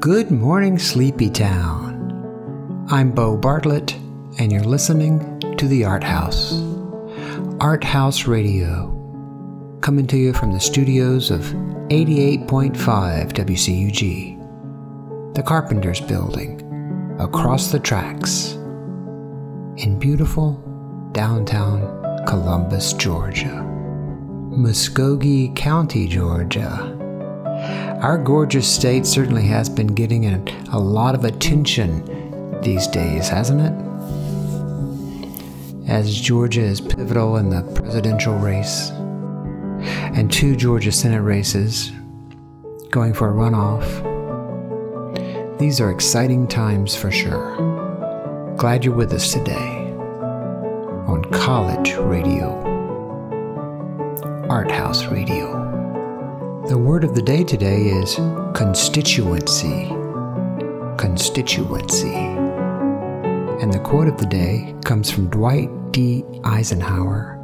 Good morning, Sleepy Town. I'm Bo Bartlett, and you're listening to the Art House. Art House Radio, coming to you from the studios of 88.5 WCUG, the Carpenters Building, across the tracks, in beautiful downtown Columbus, Georgia. Muscogee County, Georgia. Our gorgeous state certainly has been getting a, a lot of attention these days, hasn't it? As Georgia is pivotal in the presidential race, and two Georgia Senate races going for a runoff. These are exciting times for sure. Glad you're with us today on College Radio. Art House Radio. The word of the day today is constituency. Constituency. And the quote of the day comes from Dwight D. Eisenhower.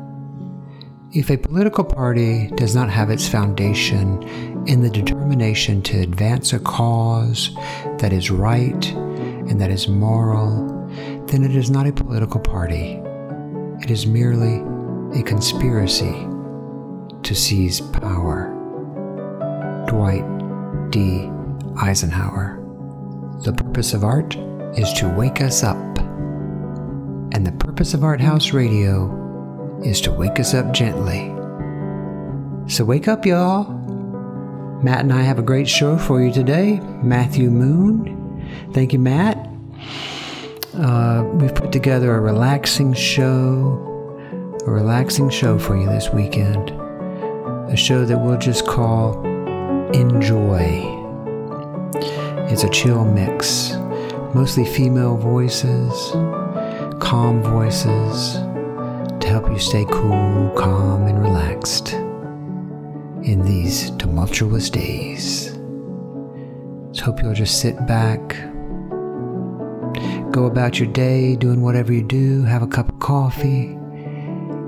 If a political party does not have its foundation in the determination to advance a cause that is right and that is moral, then it is not a political party. It is merely a conspiracy to seize power. Dwight D. Eisenhower. The purpose of art is to wake us up. And the purpose of Art House Radio is to wake us up gently. So wake up, y'all. Matt and I have a great show for you today. Matthew Moon. Thank you, Matt. Uh, we've put together a relaxing show, a relaxing show for you this weekend a show that we'll just call Enjoy. It's a chill mix, mostly female voices, calm voices to help you stay cool, calm, and relaxed in these tumultuous days. So hope you'll just sit back, go about your day doing whatever you do, have a cup of coffee,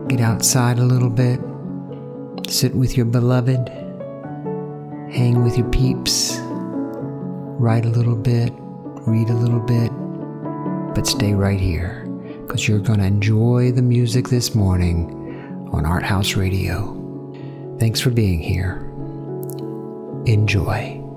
get outside a little bit Sit with your beloved, hang with your peeps, write a little bit, read a little bit, but stay right here because you're going to enjoy the music this morning on Art House Radio. Thanks for being here. Enjoy.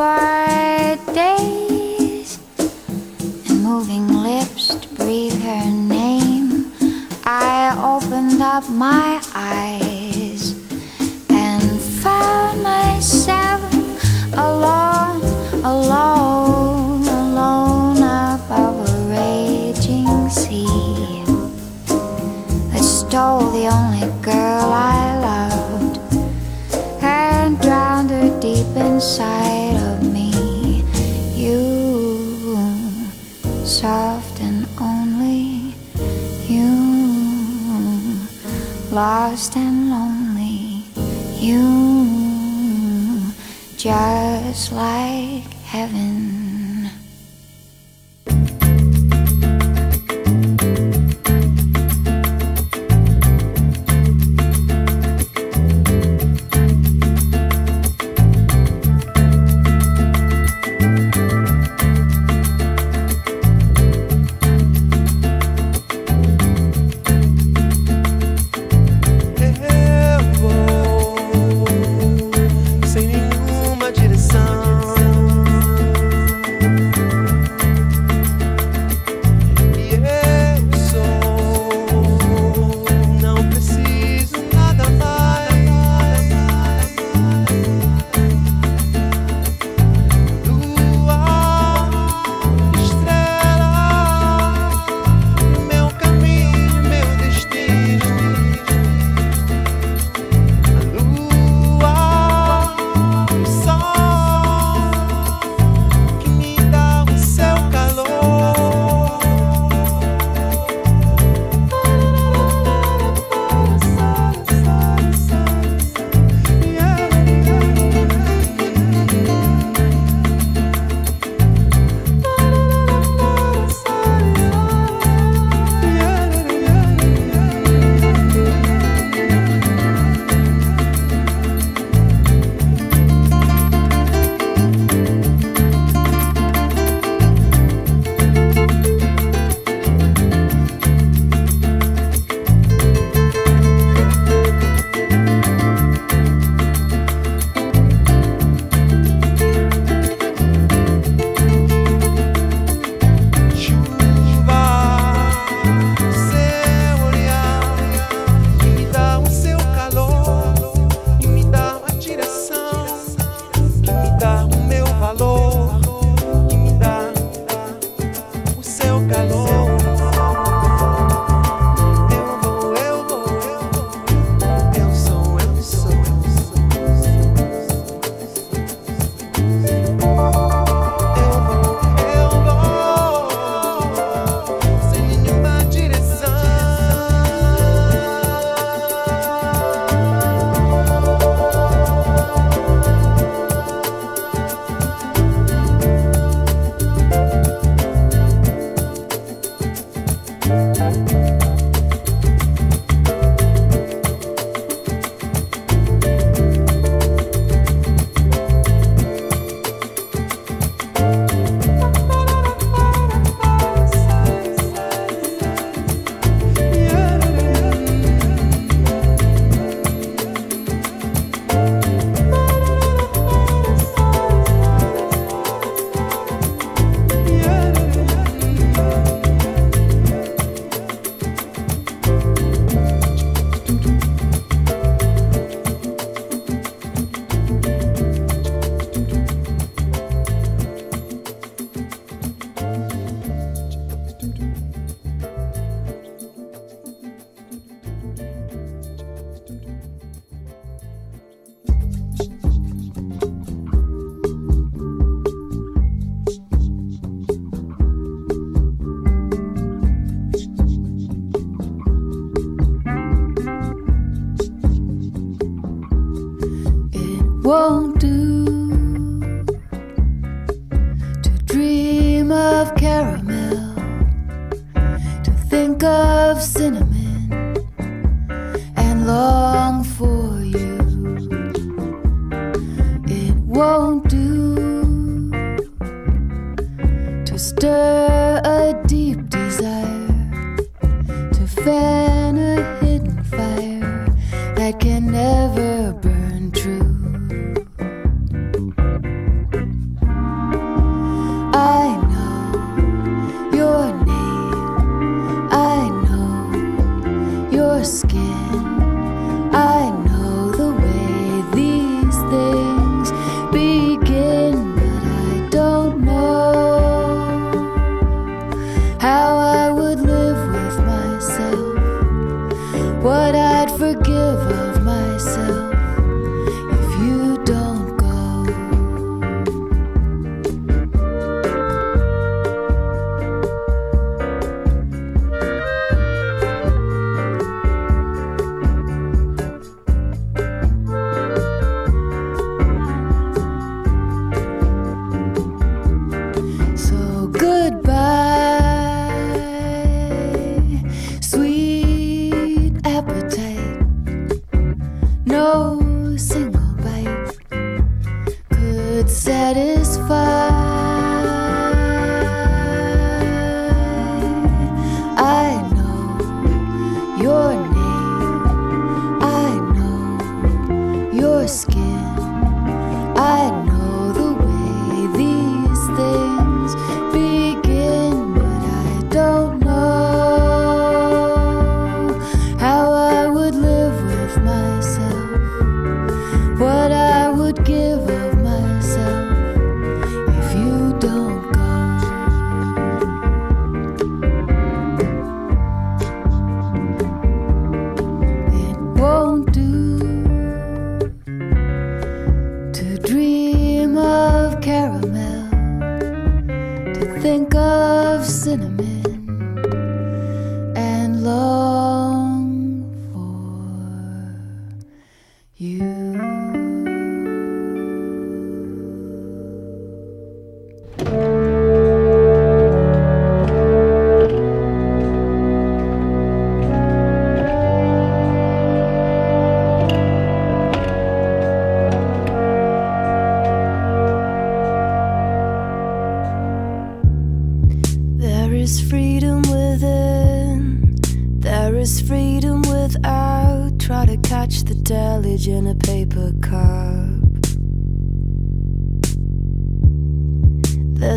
far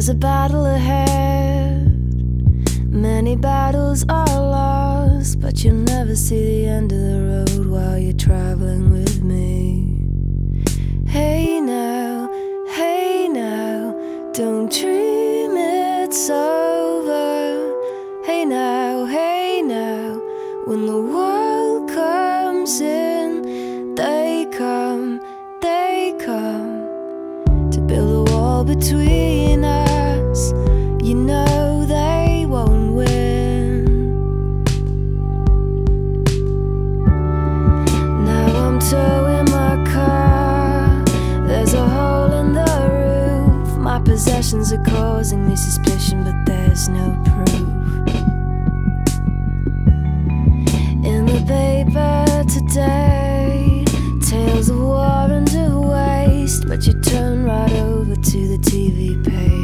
There's a battle ahead. Many battles are lost, but you'll never see the end of the road while you're traveling with me. Hey now, hey now, don't dream it's over. suspicion, but there's no proof. In the paper today, tales of war and of waste, but you turn right over to the TV page.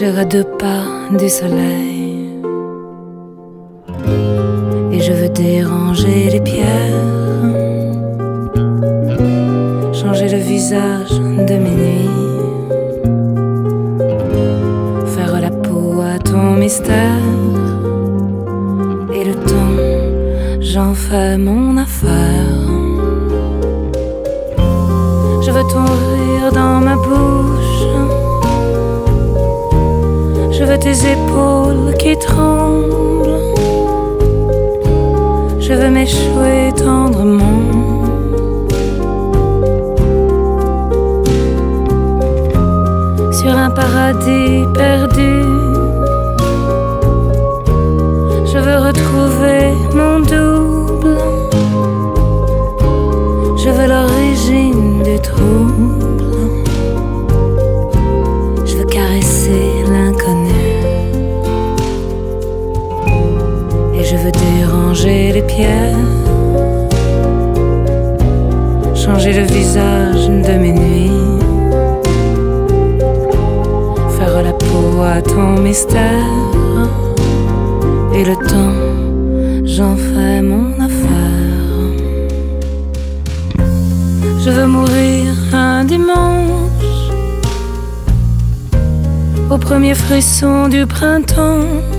marchera deux pas du soleil. changer le visage de mes nuits, faire la peau à ton mystère, et le temps, j'en fais mon affaire. Je veux mourir un dimanche, au premier frisson du printemps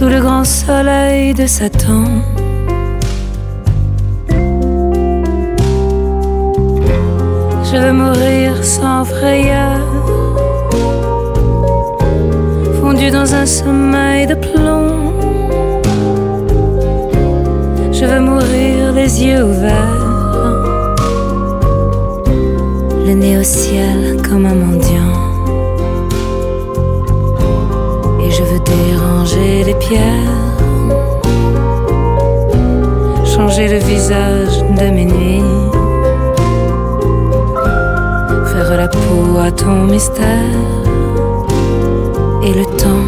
sous le grand soleil de Satan. Je veux mourir sans frayeur, fondu dans un sommeil de plomb. Je veux mourir les yeux ouverts, le nez au ciel comme un mendiant. Je veux déranger les pierres, changer le visage de mes nuits, faire la peau à ton mystère et le temps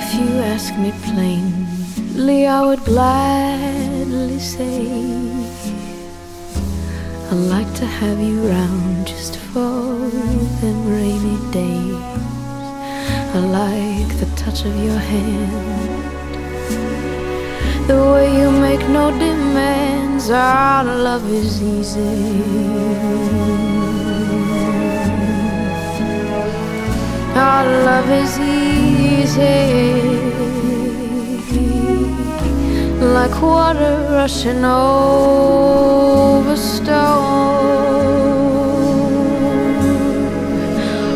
If you ask me plainly, I would gladly say I'd like to have you round just for them rainy days. I like the touch of your hand, the way you make no demands. Our love is easy. Our love is easy, like water rushing over stone.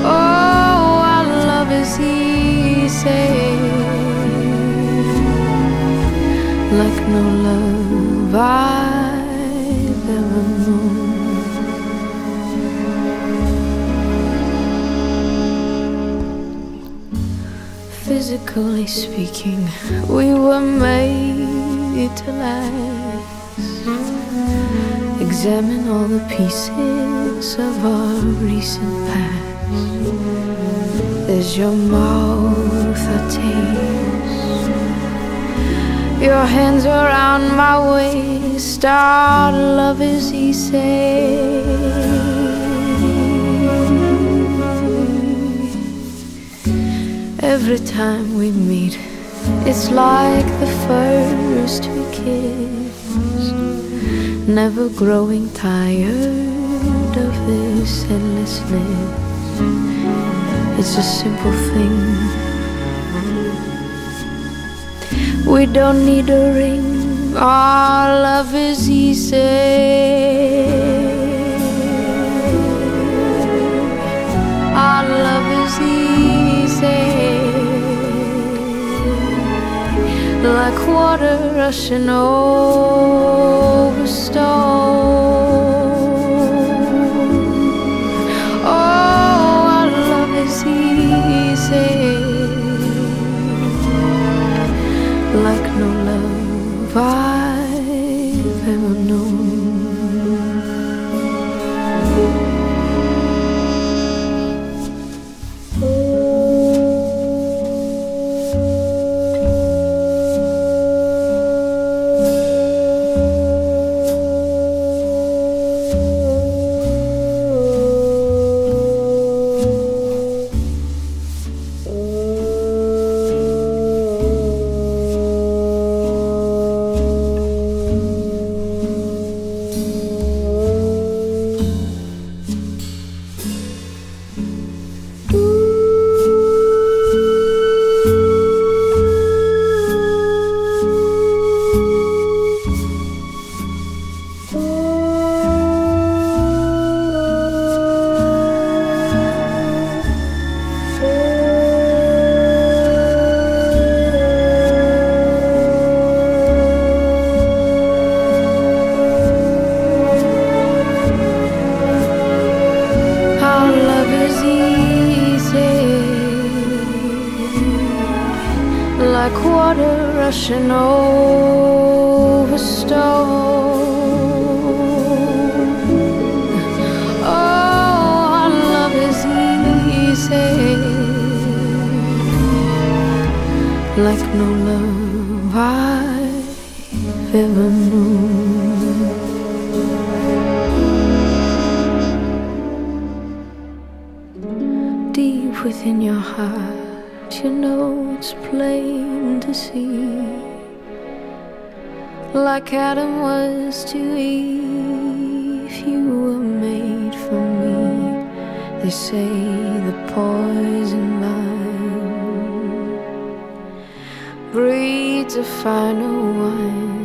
Oh, our love is easy, like no love I've Physically speaking, we were made to last. Examine all the pieces of our recent past. There's your mouth I taste, your hands around my waist. Our love is easy. Every time we meet, it's like the first we kiss. Never growing tired of this endlessness. It's a simple thing. We don't need a ring, our love is easy. Rushing over stone. Deep within your heart you know it's plain to see. Like Adam was to Eve, you were made for me. They say the poison mind breeds a finer wine.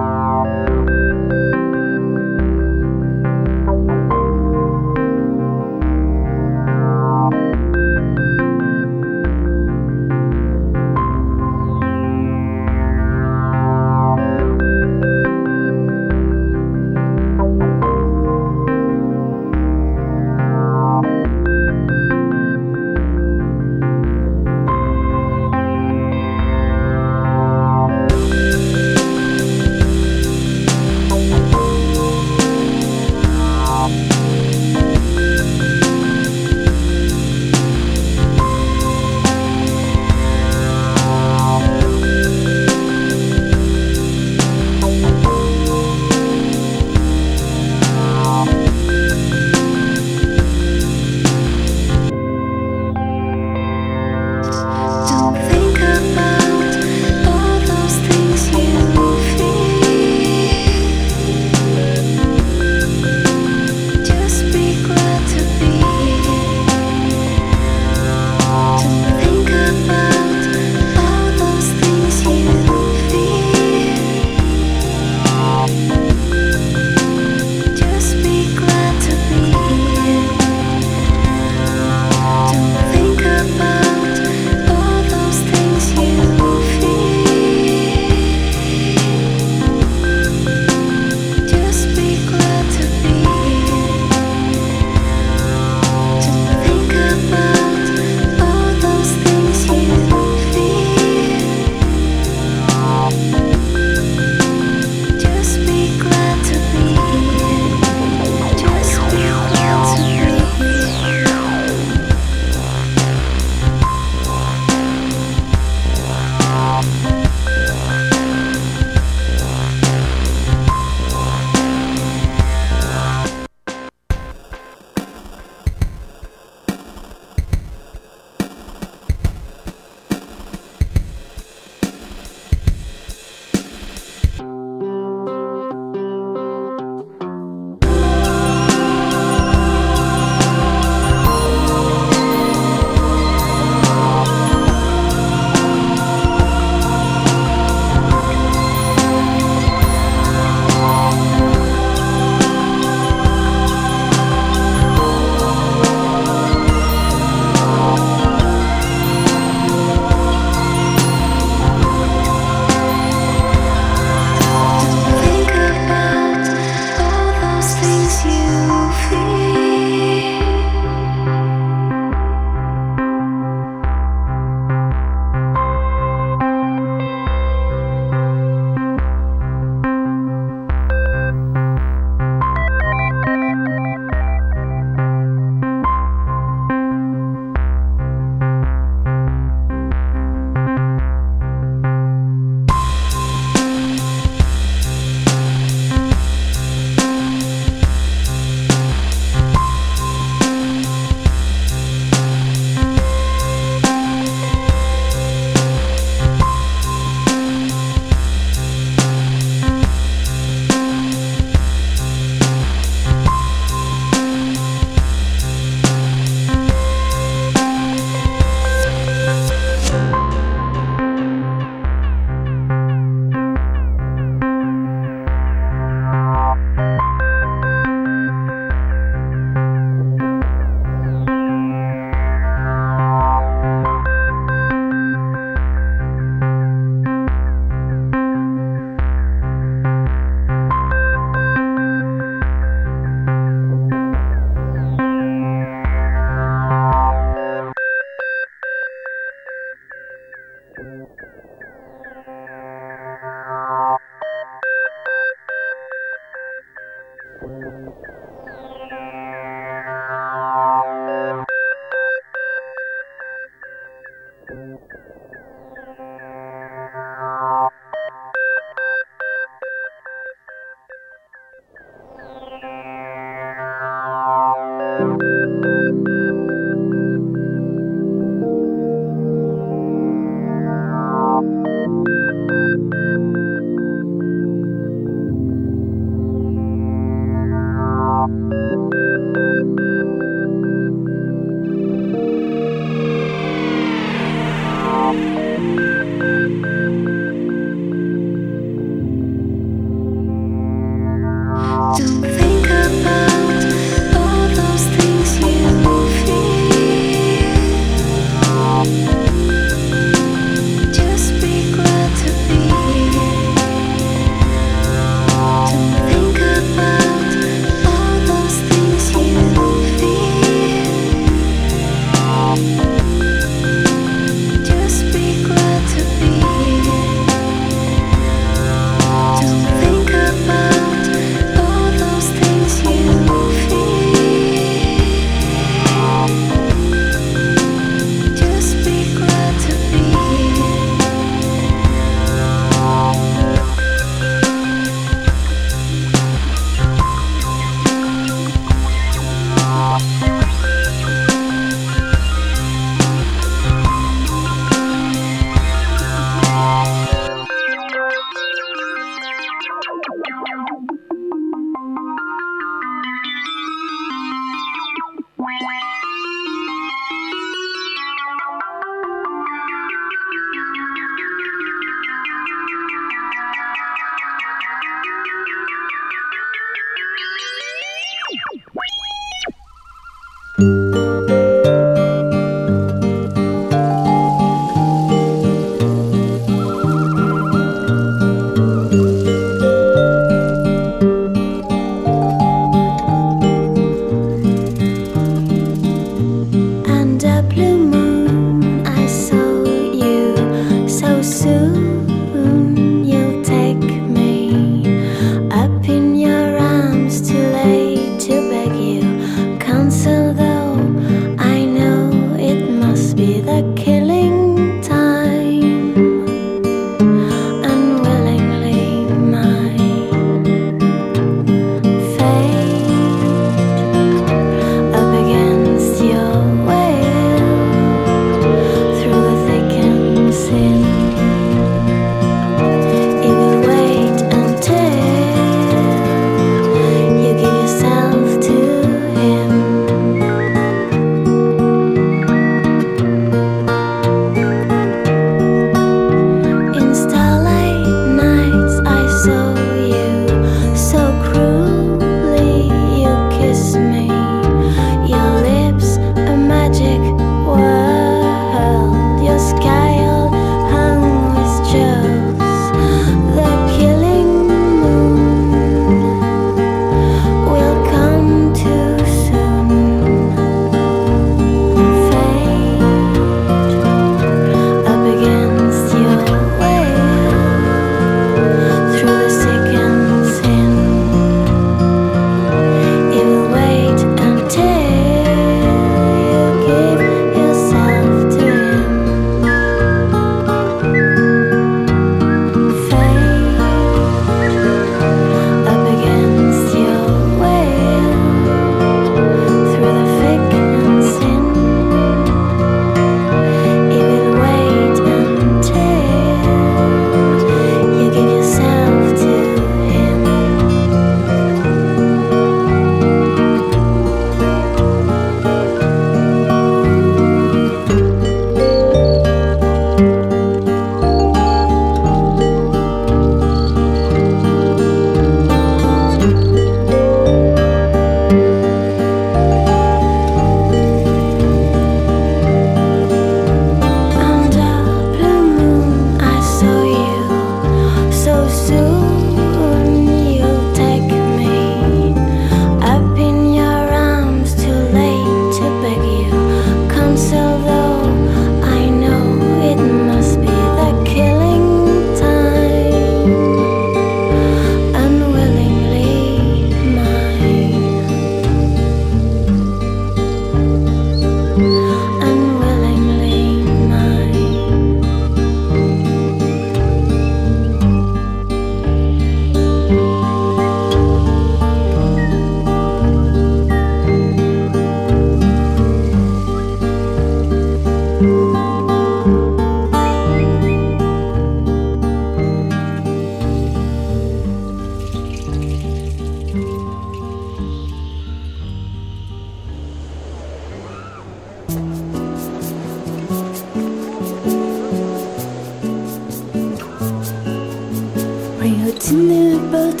new but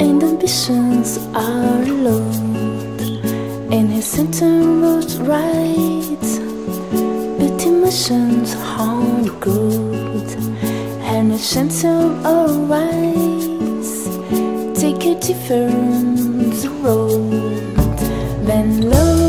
And ambitions are low. And his center was right. But emotions aren't good. And his center always Take a different road. Then love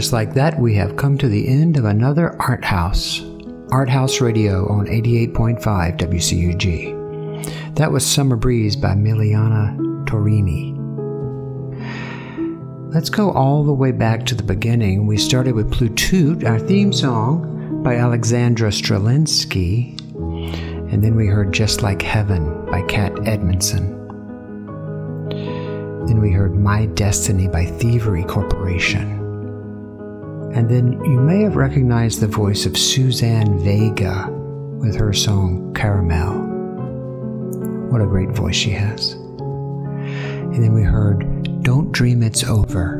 just like that, we have come to the end of another Art House. Art House Radio on 88.5 WCUG. That was Summer Breeze by Emiliana Torrini. Let's go all the way back to the beginning. We started with Plus tôt, our theme song by Alexandra Streliski. And then we heard Just Like Heaven by Kat Edmonson. Then we heard My Destiny by Thievery Corporation. And then you may have recognized the voice of Suzanne Vega with her song Caramel. What a great voice she has. And then we heard Don't Dream It's Over,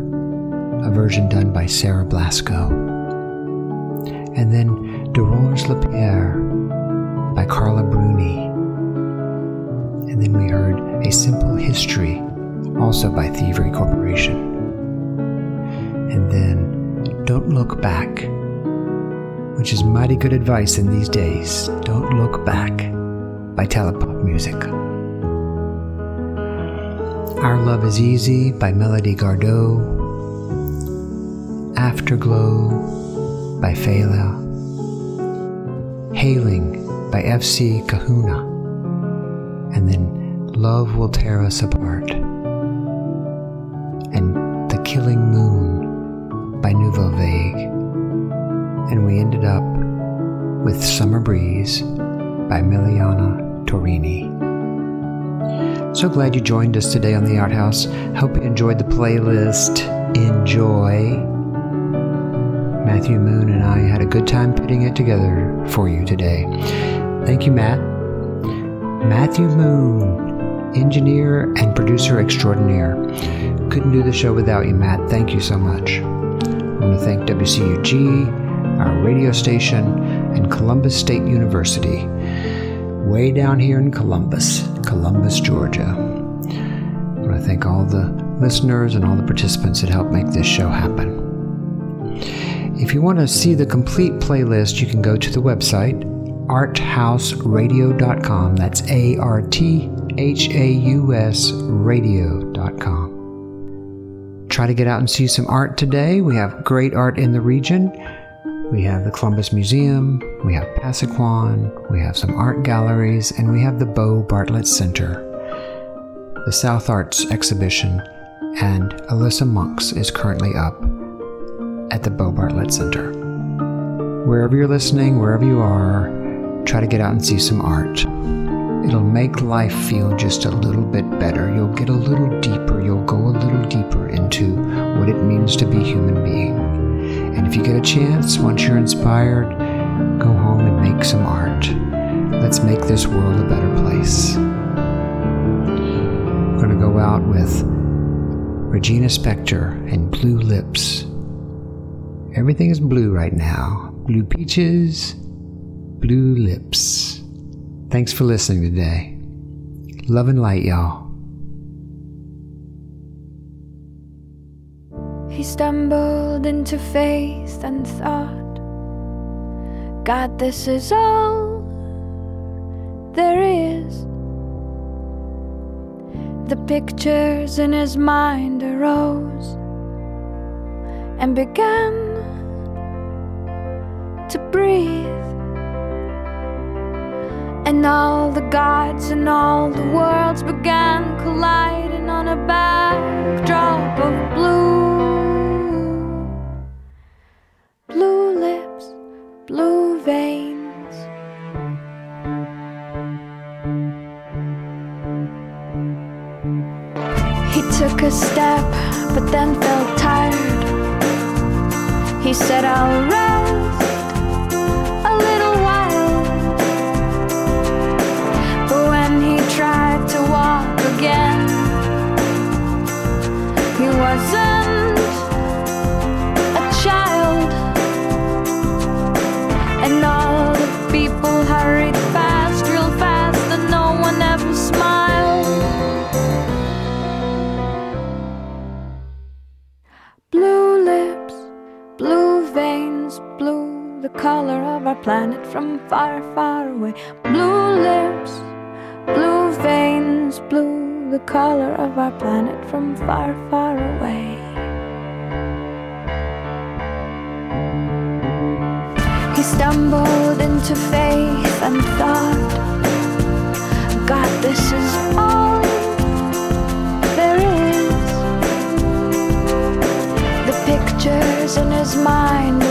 a version done by Sarah Blasko. And then Déranger les pierres by Carla Bruni. And then we heard A Simple History, also by Thievery Corporation. And then don't look back, which is mighty good advice in these days. Don't look back by Telepopmusik. Our Love is Easy by Melody Gardot. Afterglow by Fela. Hayling by FC Kahuna. And then Love Will Tear Us Apart. Breeze by Emiliana Torrini. So glad you joined us today on the Art House. Hope you enjoyed the playlist. Enjoy. Matthew Moon and I had a good time putting it together for you today. Thank you, Matt. Matthew Moon, engineer and producer extraordinaire. Couldn't do the show without you, Matt. Thank you so much. I want to thank WCUG, our radio station, and Columbus State University, way down here in Columbus, Columbus, Georgia. I want to thank all the listeners and all the participants that helped make this show happen. If you want to see the complete playlist, you can go to the website arthausradio.com. That's A R T H A U S radio.com. Try to get out and see some art today. We have great art in the region. We have the Columbus Museum, we have Pasaquan, we have some art galleries, and we have the Bo Bartlett Center. The South Arts exhibition and Alyssa Monks is currently up at the Bo Bartlett Center. Wherever you're listening, wherever you are, try to get out and see some art. It'll make life feel just a little bit better. You'll get a little deeper. You'll go a little deeper into what it means to be human being. And if you get a chance, once you're inspired, go home and make some art. Let's make this world a better place. I'm going to go out with Regina Spektor and Blue Lips. Everything is blue right now. Blue peaches, blue lips. Thanks for listening today. Love and light, y'all. He stumbled into faith and thought, God, this is all there is. The pictures in his mind arose and began to breathe. And all the gods and all the worlds began colliding on a backdrop of blue. Blue lips, blue veins. He took a step, but then felt tired. He said, I'll rest our planet from far, far away. Blue lips, blue veins, blue, the color of our planet from far, far away. He stumbled into faith and thought, God, this is all there is. The pictures in his mind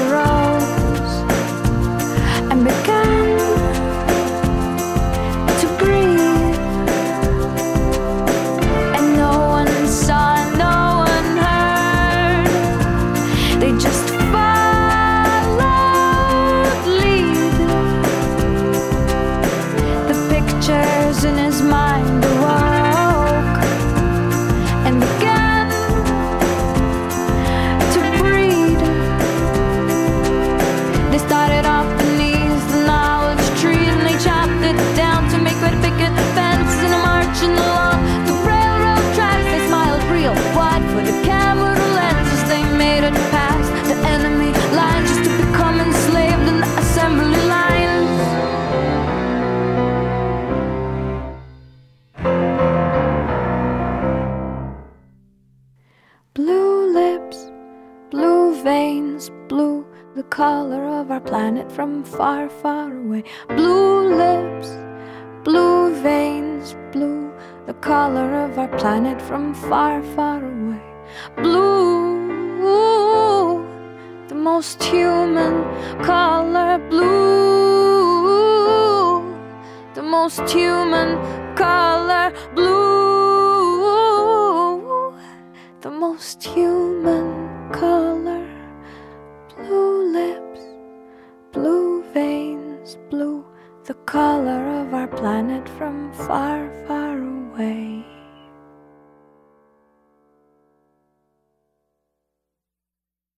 planet from far, far away. Blue lips, blue veins, blue, the color of our planet from far, far away. Blue, the most human color, blue, the most human color, blue the most human